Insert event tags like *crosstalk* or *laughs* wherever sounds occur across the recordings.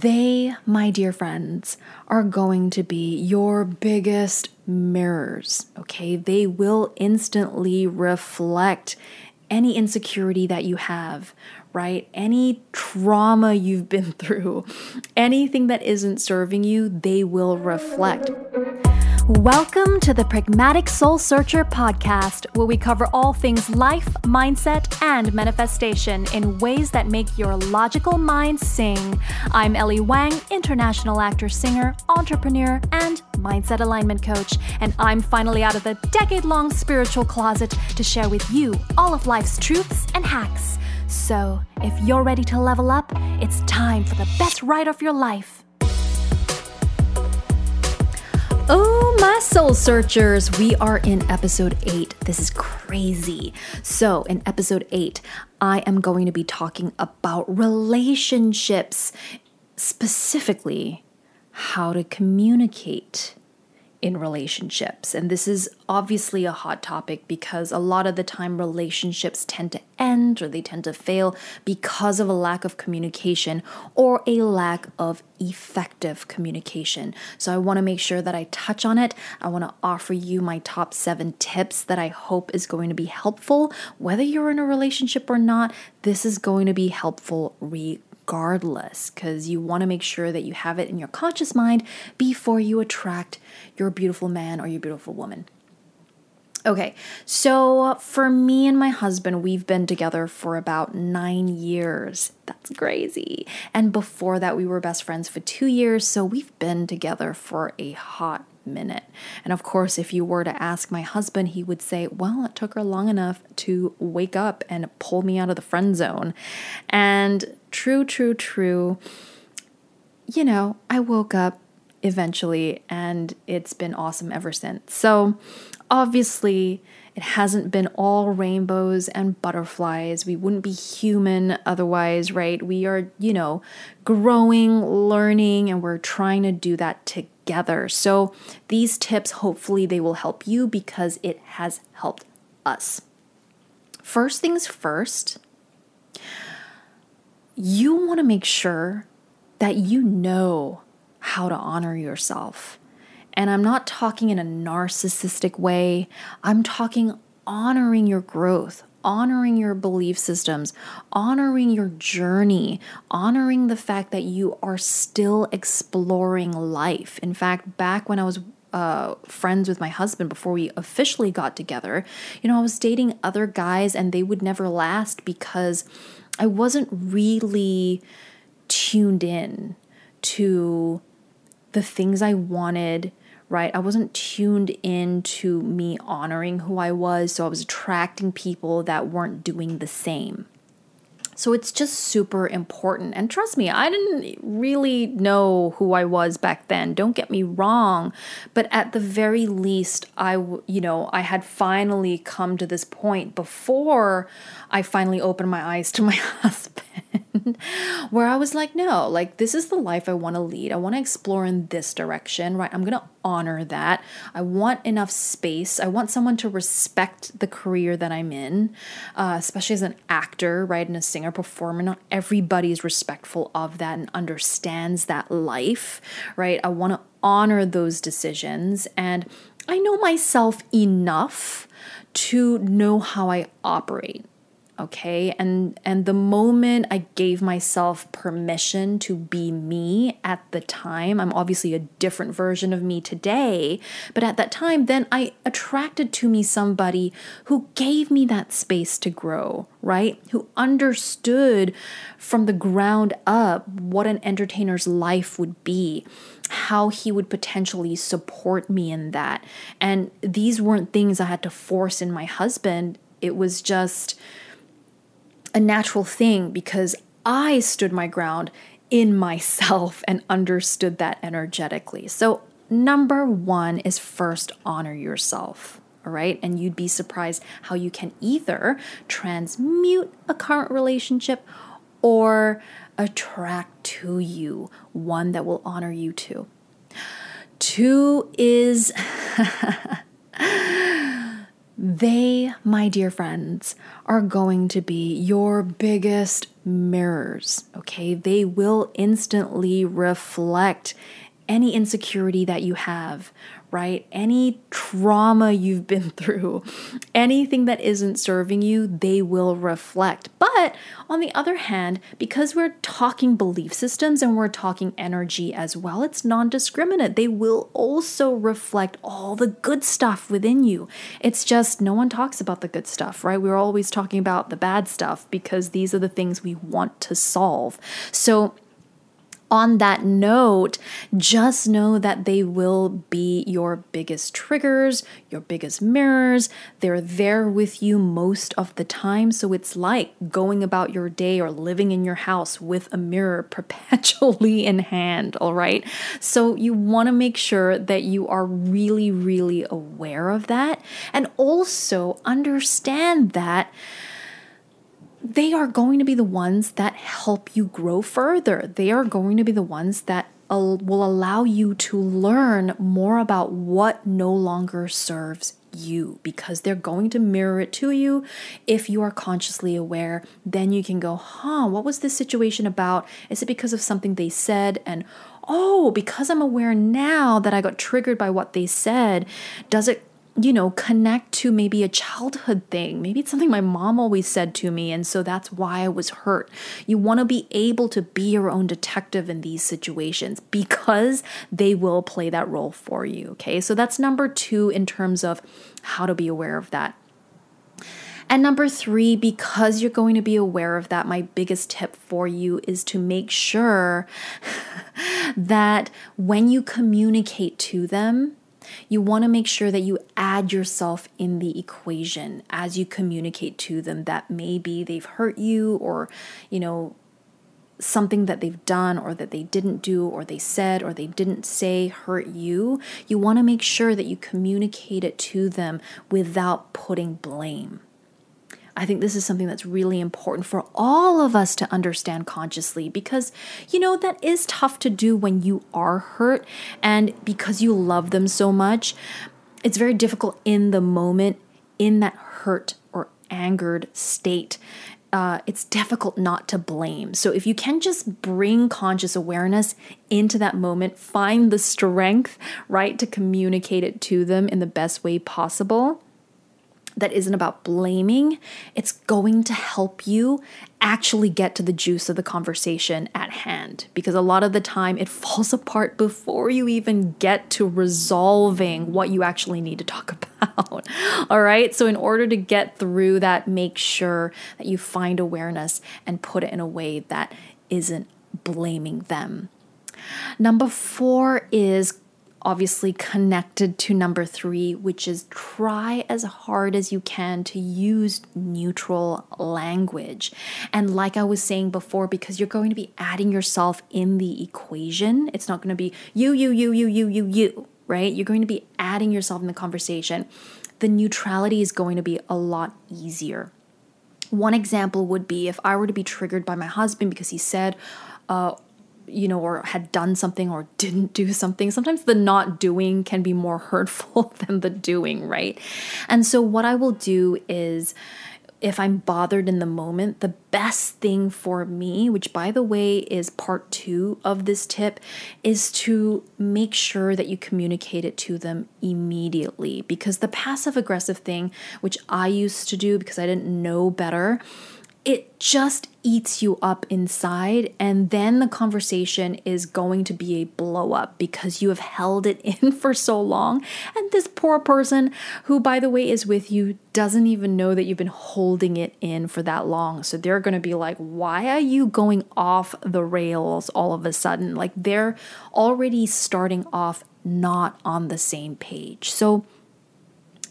They, my dear friends, are going to be your biggest mirrors, okay? They will instantly reflect any insecurity that you have, right? Any trauma you've been *laughs* through, anything that isn't serving you, they will reflect. Welcome to the Pragmatic Soul Searcher podcast, where we cover all things life, mindset, and manifestation in ways that make your logical mind sing. I'm Ellie Wang, international actor, singer, entrepreneur, and mindset alignment coach, and I'm finally out of the decade long spiritual closet to share with you all of life's truths and hacks. So, if you're ready to level up, it's time for the best ride of your life. Oh, my soul searchers, we are in episode eight. This is crazy. So, in episode eight, I am going to be talking about relationships, specifically how to communicate in relationships. And this is obviously a hot topic because a lot of the time relationships tend to end or they tend to fail because of a lack of communication or a lack of effective communication. So I want to make sure that I touch on it. I want to offer you my top 7 tips that I hope is going to be helpful whether you're in a relationship or not. This is going to be helpful regardless regardless because you want to make sure that you have it in your conscious mind before you attract your beautiful man or your beautiful woman. Okay, so for me and my husband, we've been together for about nine years. That's crazy. And before that, we were best friends for two years, so we've been together for a hot minute. And of course, if you were to ask my husband, he would say, Well, it took her long enough to wake up and pull me out of the friend zone. And true, true, true. You know, I woke up eventually and it's been awesome ever since. So, obviously, it hasn't been all rainbows and butterflies. We wouldn't be human otherwise, right? We are, you know, growing, learning, and we're trying to do that together. So, these tips, hopefully, they will help you because it has helped us. First things first, you want to make sure that you know how to honor yourself. And I'm not talking in a narcissistic way, I'm talking honoring your growth, honoring your belief systems, honoring your journey, honoring the fact that you are still exploring life. In fact, back when I was uh, friends with my husband before we officially got together, you know, I was dating other guys and they would never last because I wasn't really tuned in to the things I wanted, right? I wasn't tuned into me honoring who I was, so I was attracting people that weren't doing the same. So it's just super important. And trust me, I didn't really know who I was back then. Don't get me wrong, but at the very least, I you know, I had finally come to this point before I finally opened my eyes to my *laughs* husband *laughs* where I was like, no, like this is the life I want to lead. I want to explore in this direction, right? I'm going to honor that. I want enough space. I want someone to respect the career that I'm in, uh, especially as an actor, right? And a singer performer. Not everybody is respectful of that and understands that life, right? I want to honor those decisions. And I know myself enough to know how I operate okay? And and the moment i gave myself permission to be me at the time i'm obviously a different version of me today but at that time then i attracted to me somebody who gave me that space to grow right? Who understood from the ground up what an entertainer's life would be how he would potentially support me in that. And these weren't things i had to force in my husband. It was just a natural thing because I stood my ground in myself and understood that energetically. So, number one is first honor yourself. All right. And you'd be surprised how you can either transmute a current relationship or attract to you one that will honor you too. Two is *laughs* They, my dear friends, are going to be your biggest mirrors, okay? They will instantly reflect any insecurity that you have, right? Any trauma you've been *laughs* through, anything that isn't serving you, they will reflect. But on the other hand, because we're talking belief systems and we're talking energy as well, it's non discriminate. They will also reflect all the good stuff within you. It's just no one talks about the good stuff, right? We're always talking about the bad stuff because these are the things we want to solve. So, on that note, just know that they will be your biggest triggers, your biggest mirrors. They're there with you most of the time. So it's like going about your day or living in your house with a mirror *laughs* perpetually in hand, all right? So you want to make sure that you are really, really aware of that and also understand that they are going to be the ones that help you grow further. They are going to be the ones that uh, will allow you to learn more about what no longer serves you because they're going to mirror it to you. If you are consciously aware, then you can go, huh, what was this situation about? Is it because of something they said? And oh, because I'm aware now that I got triggered by what they said, does it you know, connect to maybe a childhood thing. Maybe it's something my mom always said to me, and so that's why I was hurt. You want to be able to be your own detective in these situations because they will play that role for you. Okay, so that's number two in terms of how to be aware of that. And number three, because you're going to be aware of that, my biggest tip for you is to make sure *laughs* that when you communicate to them, you want to make sure that you add yourself in the equation as you communicate to them that maybe they've hurt you or, you know, something that they've done or that they didn't do or they said or they didn't say hurt you, you want to make sure that you communicate it to them without putting blame. I think this is something that's really important for all of us to understand consciously because, you know, that is tough to do when you are hurt and because you love them so much. It's very difficult in the moment, in that hurt or angered state. Uh, it's difficult not to blame. So, if you can just bring conscious awareness into that moment, find the strength, right, to communicate it to them in the best way possible, that isn't about blaming, it's going to help you actually get to the juice of the conversation at hand. Because a lot of the time it *laughs* falls apart before you even get to resolving what you actually need to talk *laughs* about. All right. So, in order to get through that, make sure that you find awareness and put it in a way that isn't blaming them. Number four is obviously connected to number three, which is try as hard as you can to use neutral language. And like I was saying before, because you're going to be adding yourself in the equation, it's not going to be you, you, you, you, you, you, you, right? You're going to be adding yourself in the conversation. The neutrality is going to be a lot easier. One example would be if I were to be triggered by my husband because he said, uh, you know, or had done something or didn't do something. Sometimes the not doing can be more *laughs* hurtful than the doing, right? And so, what I will do is, if I'm bothered in the moment, the best thing for me, which by the way is part two of this tip, is to make sure that you communicate it to them immediately. Because the passive aggressive thing, which I used to do because I didn't know better, it just eats you up inside. And then the conversation is going to be a blow up because you have held it *laughs* in for so long. And this poor person, who, by the way, is with you, doesn't even know that you've been holding it in for that long. So they're going to be like, why are you going off the rails all of a sudden? Like they're already starting off not on the same page. So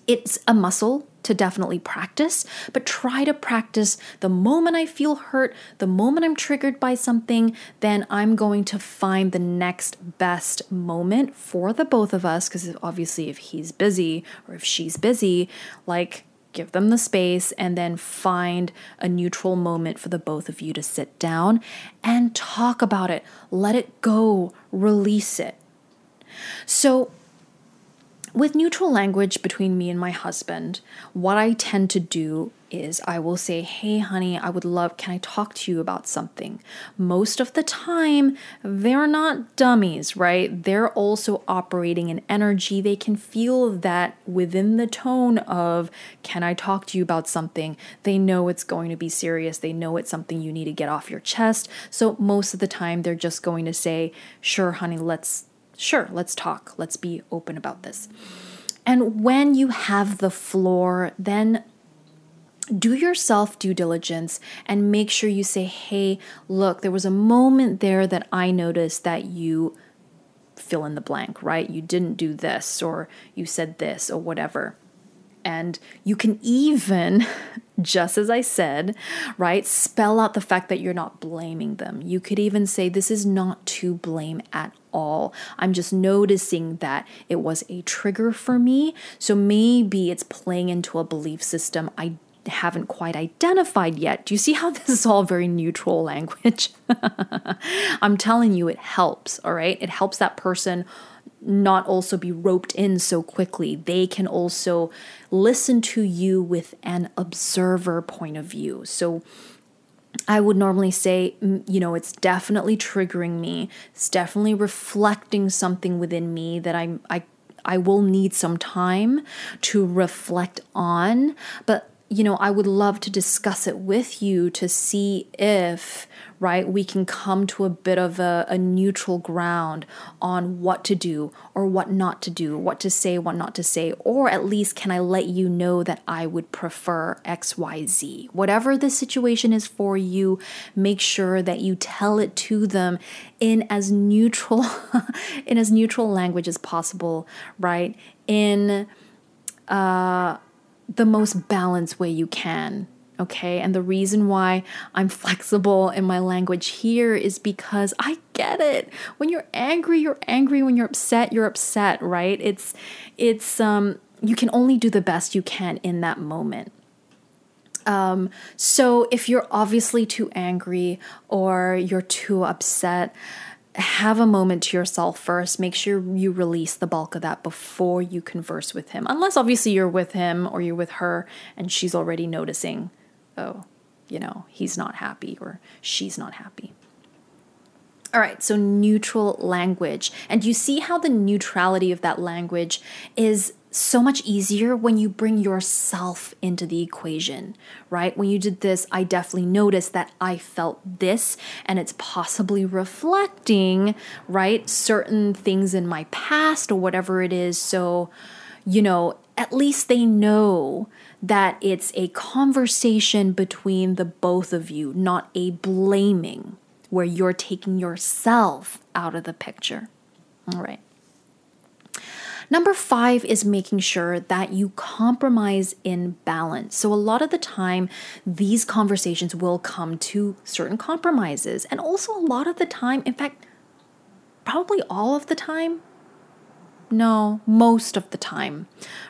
it's a muscle to definitely practice, but try to practice the moment I feel hurt, the moment I'm triggered by something, then I'm going to find the next best moment for the both of us. Because obviously, if he's busy or if she's busy, like give them the space and then find a neutral moment for the both of you to sit down and talk about it. Let it go, release it. So, with neutral language between me and my husband, what I tend to do is I will say, Hey, honey, I would love, can I talk to you about something? Most of the time, they're not dummies, right? They're also operating in energy. They can feel that within the tone of, Can I talk to you about something? They know it's going to be serious. They know it's something you need to get off your chest. So most of the time, they're just going to say, Sure, honey, let's sure, let's talk. Let's be open about this. And when you have the floor, then do yourself due diligence and make sure you say, hey, look, there was a moment there that I noticed that you fill in the blank, right? You didn't do this, or you said this, or whatever. And you can even, *laughs* just as I said, right, spell out the fact that you're not blaming them. You could even say, This is not to blame at all. I'm just noticing that it was a trigger for me. So maybe it's playing into a belief system I haven't quite identified yet. Do you see how *laughs* this is all very neutral language? *laughs* I'm telling you, it helps, all right? It helps that person not also be roped in so quickly. They can also listen to you with an observer point of view. So I would normally say, you know, it's definitely triggering me. It's definitely reflecting something within me that I'm I I will need some time to reflect on, but you know, I would love to discuss it with you to see if, right, we can come to a bit of a, a, neutral ground on what to do or what not to do, what to say, what not to say, or at least can I let you know that I would prefer XYZ. Whatever the situation is for you, make sure that you tell it to them in as neutral *laughs* in as neutral language as possible, right? In uh the most balanced way you can. Okay, and the reason why I'm flexible in my language here is because I get it. When you're angry, you're angry. When you're upset, you're upset, right? It's it's um you can only do the best you can in that moment. Um, so if you're obviously too angry or you're too upset, have a moment to yourself first. Make sure you release the bulk of that before you converse with him. Unless obviously you're with him or you're with her and she's already noticing, oh, you know, he's not happy or she's not happy. All right, so neutral language. And you see how the neutrality of that language is so much easier when you bring yourself into the equation, right? When you did this, I definitely noticed that I felt this, and it's possibly reflecting, right, certain things in my past or whatever it is. So, you know, at least they know that it's a conversation between the both of you, not a blaming where you're taking yourself out of the picture. All right. Number five is making sure that you compromise in balance. So, a lot of the time, these conversations will come to certain compromises. And also, a lot of the time, in fact, probably all of the time, no, most of the time,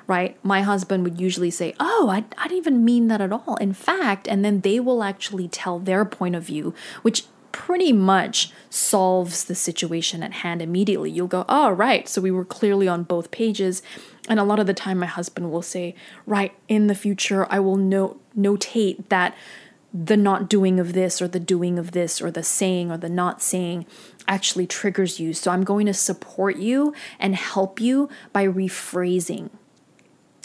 right? My husband would usually say, Oh, I, I didn't even mean that at all. In fact, and then they will actually tell their point of view, which pretty much solves the situation at hand immediately. You'll go, oh, right, so we were clearly on both pages. And a lot of the time, my husband will say, right, in the future, I will note, notate that the not doing of this or the doing of this or the saying or the not saying actually triggers you. So I'm going to support you and help you by rephrasing,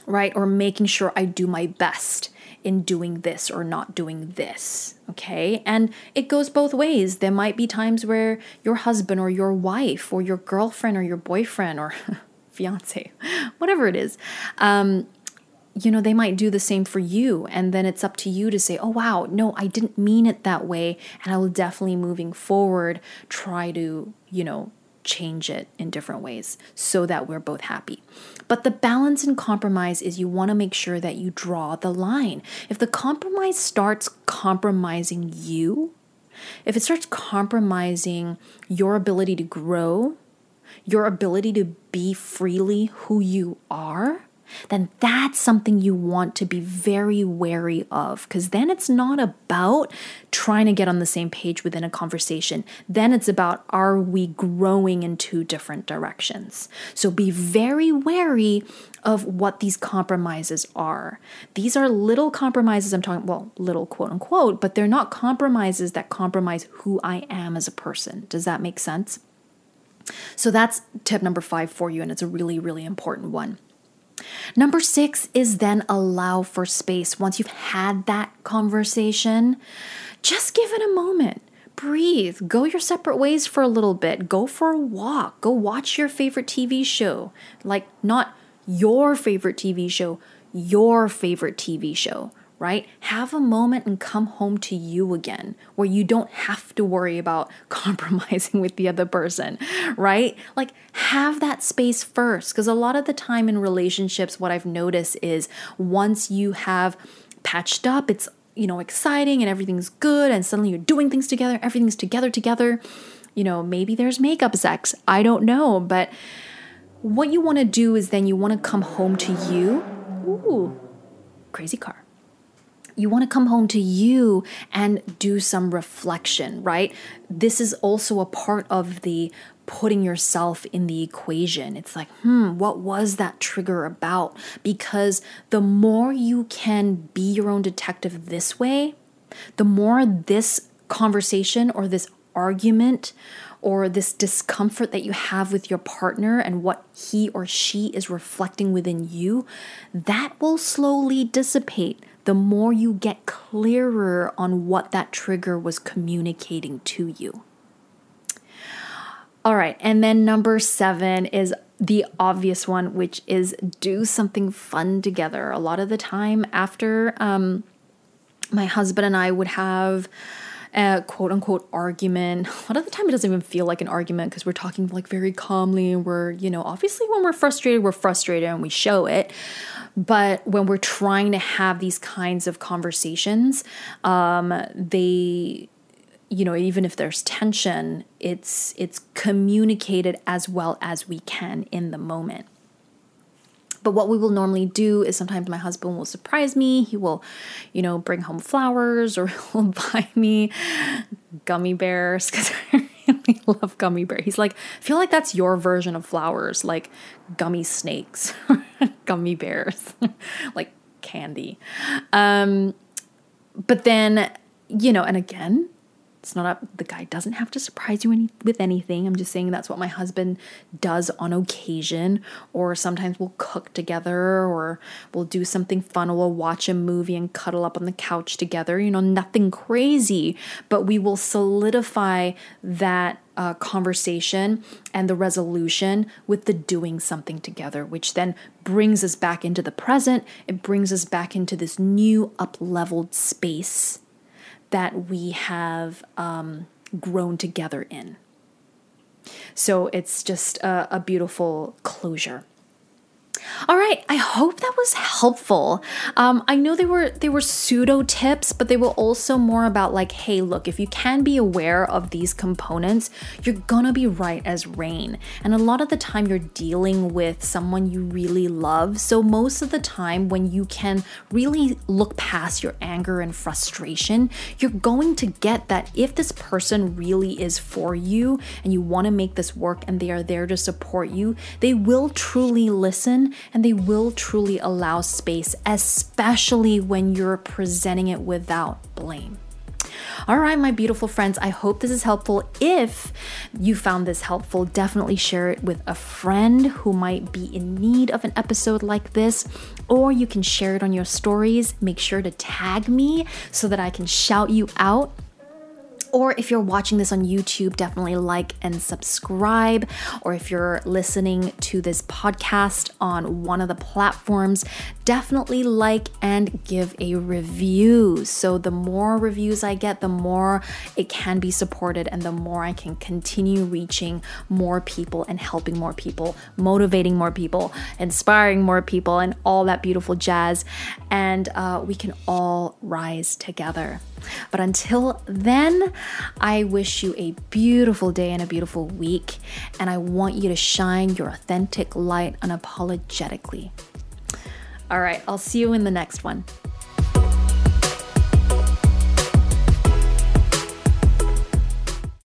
right? Or making sure I do my best in doing this or not doing this. Okay. And it goes both ways. There might be times where your husband or your wife or your girlfriend or your boyfriend or *laughs* fiance, whatever it is, um, you know, they might do the same for you. And then it's up to you to say, oh, wow, no, I didn't mean it that way. And I will definitely moving forward try to, you know, change it in different ways so that we're both happy. But the balance and compromise is you want to make sure that you draw the line. If the compromise starts compromising you, if it starts compromising your ability to grow, your ability to be freely who you are, then that's something you want to be very wary of because then it's not about trying to get on the same page within a conversation. Then it's about are we growing in two different directions? So be very wary of what these compromises are. These are little compromises, I'm talking, well, little quote unquote, but they're not compromises that compromise who I am as a person. Does that make sense? So that's tip number five for you, and it's a really, really important one. Number six is then allow for space. Once you've had that conversation, just give it a moment. Breathe. Go your separate ways for a little bit. Go for a walk. Go watch your favorite TV show. Like, not your favorite TV show, your favorite TV show right? Have a moment and come home to you again where you don't have to worry about *laughs* compromising with the other person, right? Like, have that space first. Because a lot of the time in relationships, what I've noticed is once you have patched up, it's you know exciting and everything's good and suddenly you're doing things together everything's together together you know maybe there's makeup sex i don't know but what you want to do is then you want to come home to you ooh crazy car you want to come home to you and do some reflection, right? This is also a part of the putting yourself in the equation. It's like, hmm, what was that trigger about? Because the more you can be your own detective this way, the more this conversation or this argument or this discomfort that you have with your partner and what he or she is reflecting within you, that will slowly dissipate the more you get clearer on what that trigger was communicating to you. All right, and then number seven is the obvious one, which is do something fun together. A lot of the time, after um, my husband and I would have a quote unquote argument. *laughs* A lot of the time, it doesn't even feel like an argument because we're talking like very calmly. And we're, you know, obviously when we're frustrated, we're frustrated and we show it. But when we're trying to have these kinds of conversations, um, they you know even if there's tension it's it's communicated as well as we can in the moment but what we will normally do is sometimes my husband will surprise me. He will, you know, bring home flowers or *laughs* he'll buy me gummy bears because I really love gummy bears. He's like, I feel like that's your version of flowers, like gummy snakes, *laughs* gummy bears, *laughs* like candy. Um, but then, you know, and again, it's not a, the guy doesn't have to surprise you any, with anything. I'm just saying that's what my husband does on occasion. Or sometimes we'll cook together or we'll do something fun. Or we'll watch a movie and cuddle up on the couch together. You know, nothing crazy, but we will solidify that uh, conversation and the resolution with the doing something together, which then brings us back into the present. It brings us back into this new up leveled space that we have um, grown together in. So it's just a, a beautiful closure. All right, I hope that was helpful. Um, I know they were they were pseudo tips, but they were also more about like, hey, look, if you can be aware of these components, you're gonna be right as rain. And a lot of the time, you're dealing with someone you really love. So most of the time, when you can really look past your anger and frustration, you're going to get that if this person really is for you and you want to make this work and they are there to support you, they will truly listen and they will truly allow space, especially when you're presenting it without blame. All right, my beautiful friends, I hope this is helpful. If you found this helpful, definitely share it with a friend who might be in need of an episode like this, or you can share it on your stories. Make sure to tag me so that I can shout you out or if you're watching this on YouTube, definitely like and subscribe. Or if you're listening to this podcast on one of the platforms, definitely like and give a review. So the more reviews I get, the more it can be supported and the more I can continue reaching more people and helping more people, motivating more people, inspiring more people, and all that beautiful jazz. And uh, we can all rise together. But until then, I wish you a beautiful day and a beautiful week. And I want you to shine your authentic light unapologetically. All right, I'll see you in the next one.